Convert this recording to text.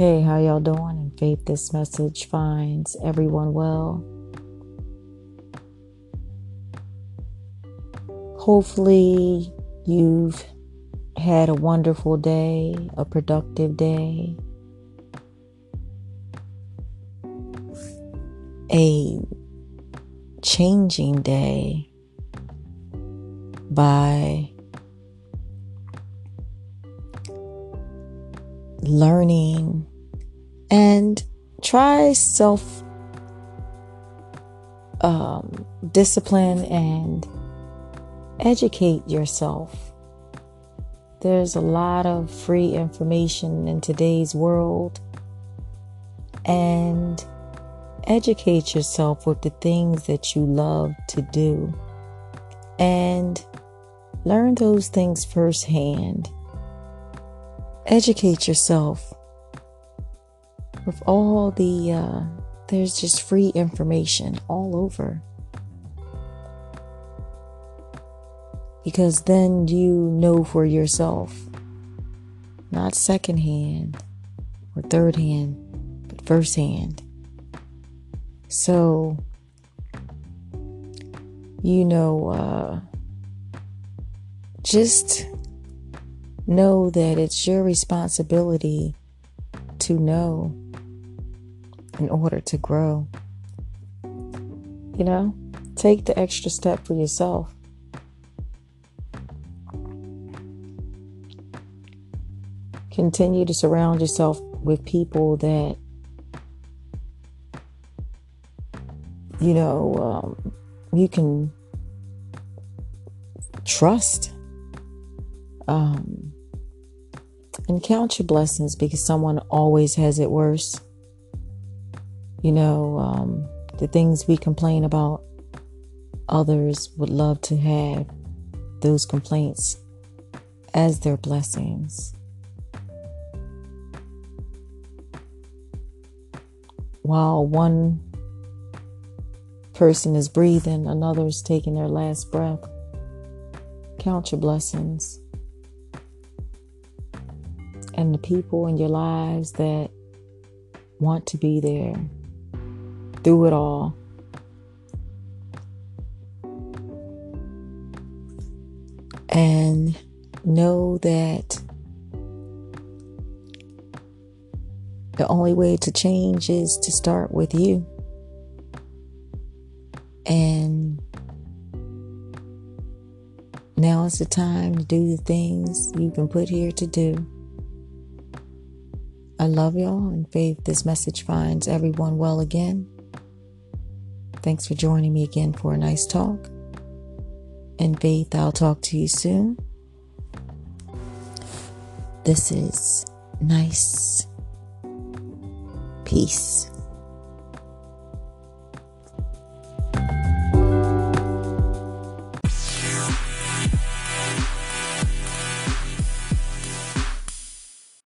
Hey, how y'all doing? And faith, this message finds everyone well. Hopefully, you've had a wonderful day, a productive day, a changing day by learning and try self um, discipline and educate yourself. There's a lot of free information in today's world, and educate yourself with the things that you love to do. And learn those things firsthand. Educate yourself with all the uh, there's just free information all over. Because then you know for yourself not secondhand or third hand but first hand so you know uh, just know that it's your responsibility to know in order to grow. You know, take the extra step for yourself. Continue to surround yourself with people that, you know, um, you can trust. Um, and count your blessings because someone always has it worse. You know, um, the things we complain about, others would love to have those complaints as their blessings. While one person is breathing, another is taking their last breath. Count your blessings and the people in your lives that want to be there through it all. And know that the only way to change is to start with you. And now is the time to do the things you've been put here to do. I love y'all and faith this message finds everyone well again. Thanks for joining me again for a nice talk. And faith, I'll talk to you soon. This is nice. Peace.